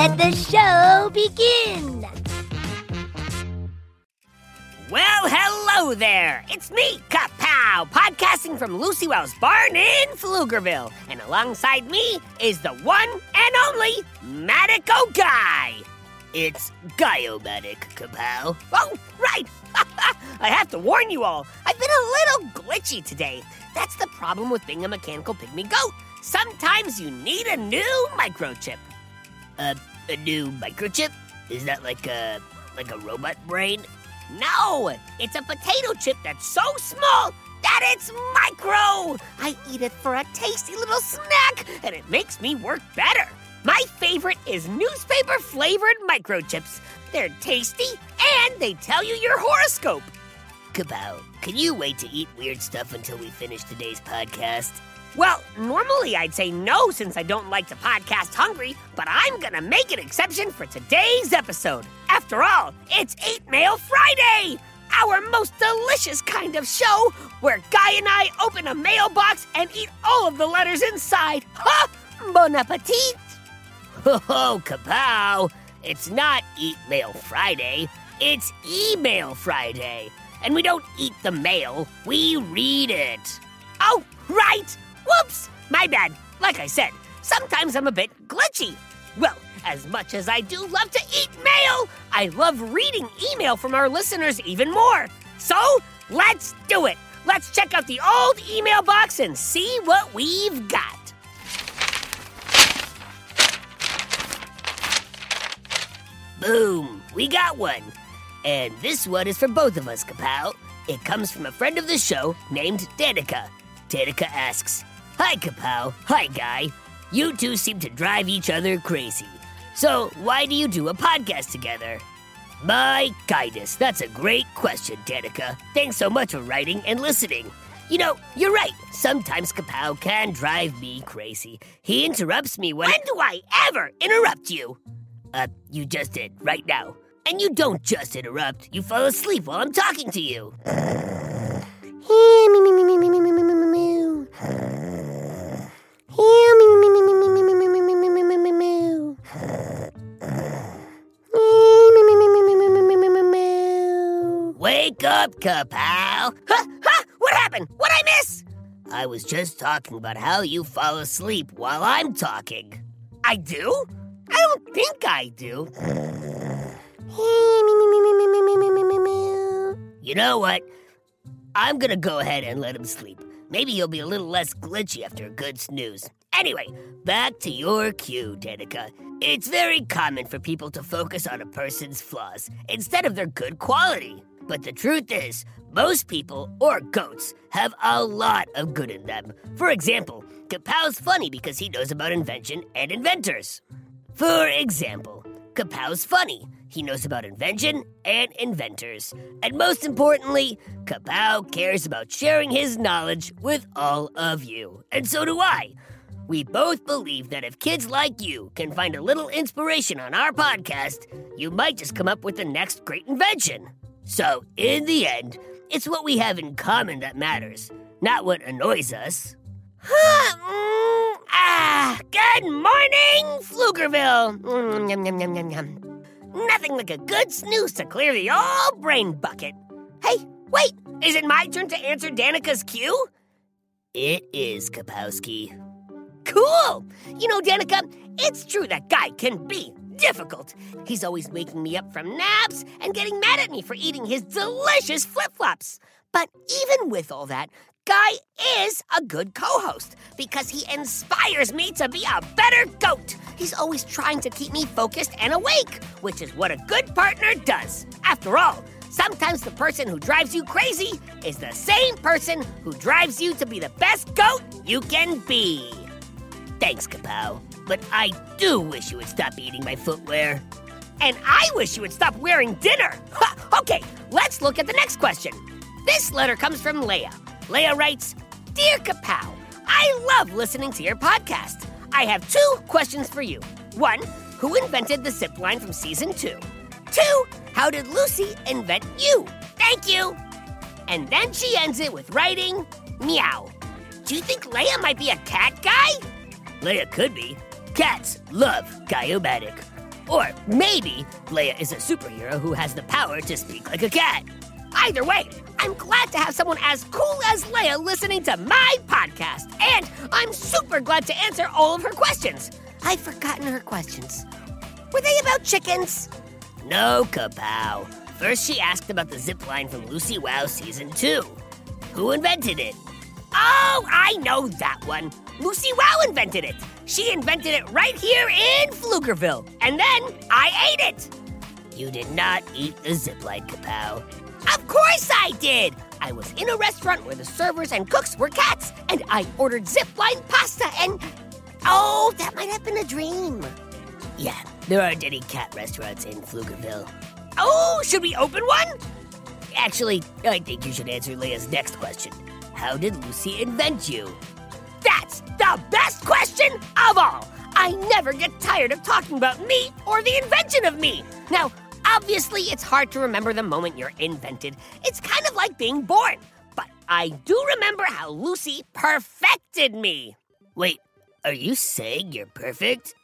Let the show begin. Well, hello there. It's me, Kapow, podcasting from Lucy Wow's barn in Pflugerville. And alongside me is the one and only Matico Guy. It's Guyomatic, Kapow. Oh, right. I have to warn you all, I've been a little glitchy today. That's the problem with being a mechanical pygmy goat. Sometimes you need a new microchip. Uh, a new microchip? Is that like a like a robot brain? No, it's a potato chip that's so small that it's micro. I eat it for a tasty little snack, and it makes me work better. My favorite is newspaper flavored microchips. They're tasty and they tell you your horoscope. Kapow, can you wait to eat weird stuff until we finish today's podcast? Well, normally I'd say no since I don't like to podcast hungry, but I'm gonna make an exception for today's episode. After all, it's Eat Mail Friday! Our most delicious kind of show where Guy and I open a mailbox and eat all of the letters inside. Ha! Bon appetit! Ho ho, kapow! It's not Eat Mail Friday, it's Email Friday. And we don't eat the mail, we read it. Oh, right! Whoops! My bad. Like I said, sometimes I'm a bit glitchy. Well, as much as I do love to eat mail, I love reading email from our listeners even more. So, let's do it. Let's check out the old email box and see what we've got. Boom! We got one. And this one is for both of us, Kapow. It comes from a friend of the show named Dannika. Dannika asks, Hi, Kapow. Hi, Guy. You two seem to drive each other crazy. So, why do you do a podcast together? My goodness, that's a great question, Dannika. Thanks so much for writing and listening. You know, you're right. Sometimes Kapow can drive me crazy. He interrupts me when. When do I ever interrupt you? Uh, you just did, right now. And you don't just interrupt, you fall asleep while I'm talking to you. Wake up, Kapow! Ha! Ha! What happened? What'd I miss? I was just talking about how you fall asleep while I'm talking. I do? I don't think I do. You know what? I'm gonna go ahead and let him sleep. Maybe he'll be a little less glitchy after a good snooze. Anyway, back to your cue, Dannika. It's very common for people to focus on a person's flaws instead of their good quality. But the truth is, most people, or goats, have a lot of good in them. For example, Kapow's funny because he knows about invention and inventors. For example, Kapow's funny. He knows about invention and inventors. And most importantly, Kapow cares about sharing his knowledge with all of you. And so do I. We both believe that if kids like you can find a little inspiration on our podcast, you might just come up with the next great invention. So, in the end, it's what we have in common that matters, not what annoys us. Mm, ah, good morning, Pflugerville. Nothing like a good snooze to clear the old brain bucket. Hey, wait, is it my turn to answer Dannika's cue? It is, Kapowski. Cool! You know, Dannika, it's true that Guy can be difficult. He's always waking me up from naps and getting mad at me for eating his delicious flip flops. But even with all that, Guy is a good co host because he inspires me to be a better goat. He's always trying to keep me focused and awake, which is what a good partner does. After all, sometimes the person who drives you crazy is the same person who drives you to be the best goat you can be. Thanks, Kapow. But I do wish you would stop eating my footwear. And I wish you would stop wearing dinner. Ha, okay, let's look at the next question. This letter comes from Leah. Leah writes Dear Kapow, I love listening to your podcast. I have two questions for you. One, who invented the zip line from season two? Two, how did Lucy invent you? Thank you. And then she ends it with writing, meow. Do you think Leah might be a cat guy? Leah could be. Cats love Guy-O-Matic. Or maybe Leah is a superhero who has the power to speak like a cat. Either way, I'm glad to have someone as cool as Leah listening to my podcast. And I'm super glad to answer all of her questions. I've forgotten her questions. Were they about chickens? No, Kapow. First, she asked about the zip line from Lucy Wow Season 2. Who invented it? Oh, I know that one. Lucy Wow invented it. She invented it right here in Pflugerville. And then I ate it. You did not eat the zipline, Kapow. Of course I did! I was in a restaurant where the servers and cooks were cats, and I ordered zipline pasta and. Oh, that might have been a dream. Yeah, there aren't any cat restaurants in Pflugerville. Oh, should we open one? Actually, I think you should answer Leah's next question. How did Lucy invent you? That's the best question of all! I never get tired of talking about me or the invention of me. Now, obviously, it's hard to remember the moment you're invented. It's kind of like being born. But I do remember how Lucy perfected me. Wait, are you saying you're perfect?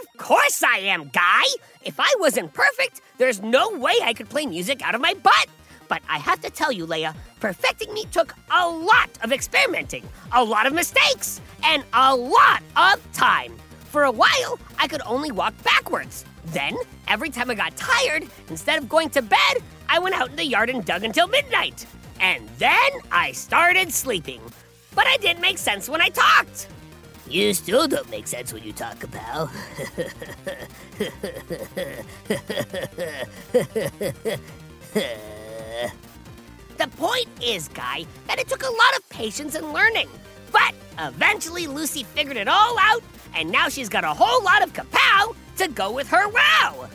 Of course I am, Guy! If I wasn't perfect, there's no way I could play music out of my butt. But I have to tell you, Leah, perfecting me took a lot of experimenting, a lot of mistakes, and a lot of time. For a while, I could only walk backwards. Then, every time I got tired, instead of going to bed, I went out in the yard and dug until midnight. And then I started sleeping. But I didn't make sense when I talked. You still don't make sense when you talk, pal. the point is, Guy, that it took a lot of patience and learning. But eventually, Lucy figured it all out, and now she's got a whole lot of kapow to go with her wow.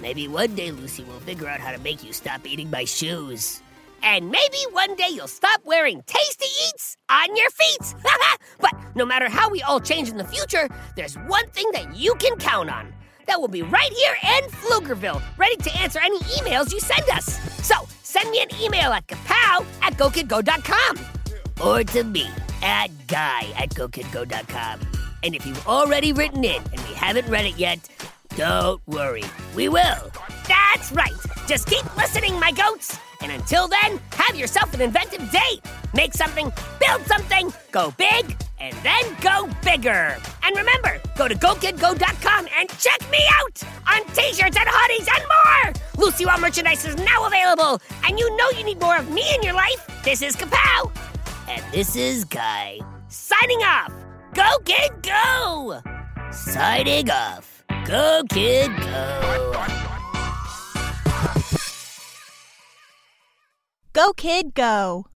maybe one day Lucy will figure out how to make you stop eating my shoes. And maybe one day you'll stop wearing tasty eats on your feet. but no matter how we all change in the future, there's one thing that you can count on. That will be right here in Pflugerville, ready to answer any emails you send us. So send me an email at kapow at gokidgo.com or to me at guy at gokidgo.com. And if you've already written in and we haven't read it yet, don't worry, we will. That's right. Just keep listening, my goats. And until then, have yourself an inventive day. Make something, build something, go big, and then go bigger. And remember, go to GoKidGo.com and check me out on t-shirts and hoodies and more. Lucy Wow merchandise is now available, and you know you need more of me in your life. This is Kapow. And this is Guy. Signing off. Go, kid, go! Signing off. Go, kid, go. Go, kid, go.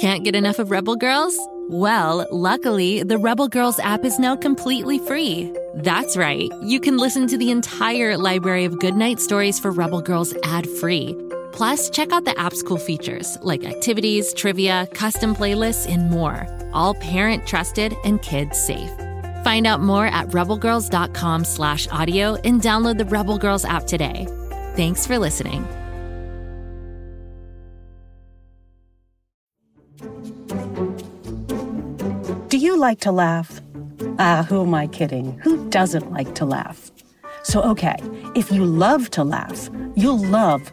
Can't get enough of Rebel Girls? Well, luckily, the Rebel Girls app is now completely free. That's right, you can listen to the entire library of goodnight stories for Rebel Girls ad free. Plus, check out the app's cool features like activities, trivia, custom playlists, and more. All parent trusted and kids safe. Find out more at rebelgirls.com slash audio and download the Rebel Girls app today. Thanks for listening. Do you like to laugh? Ah, who am I kidding? Who doesn't like to laugh? So, okay, if you love to laugh, you'll love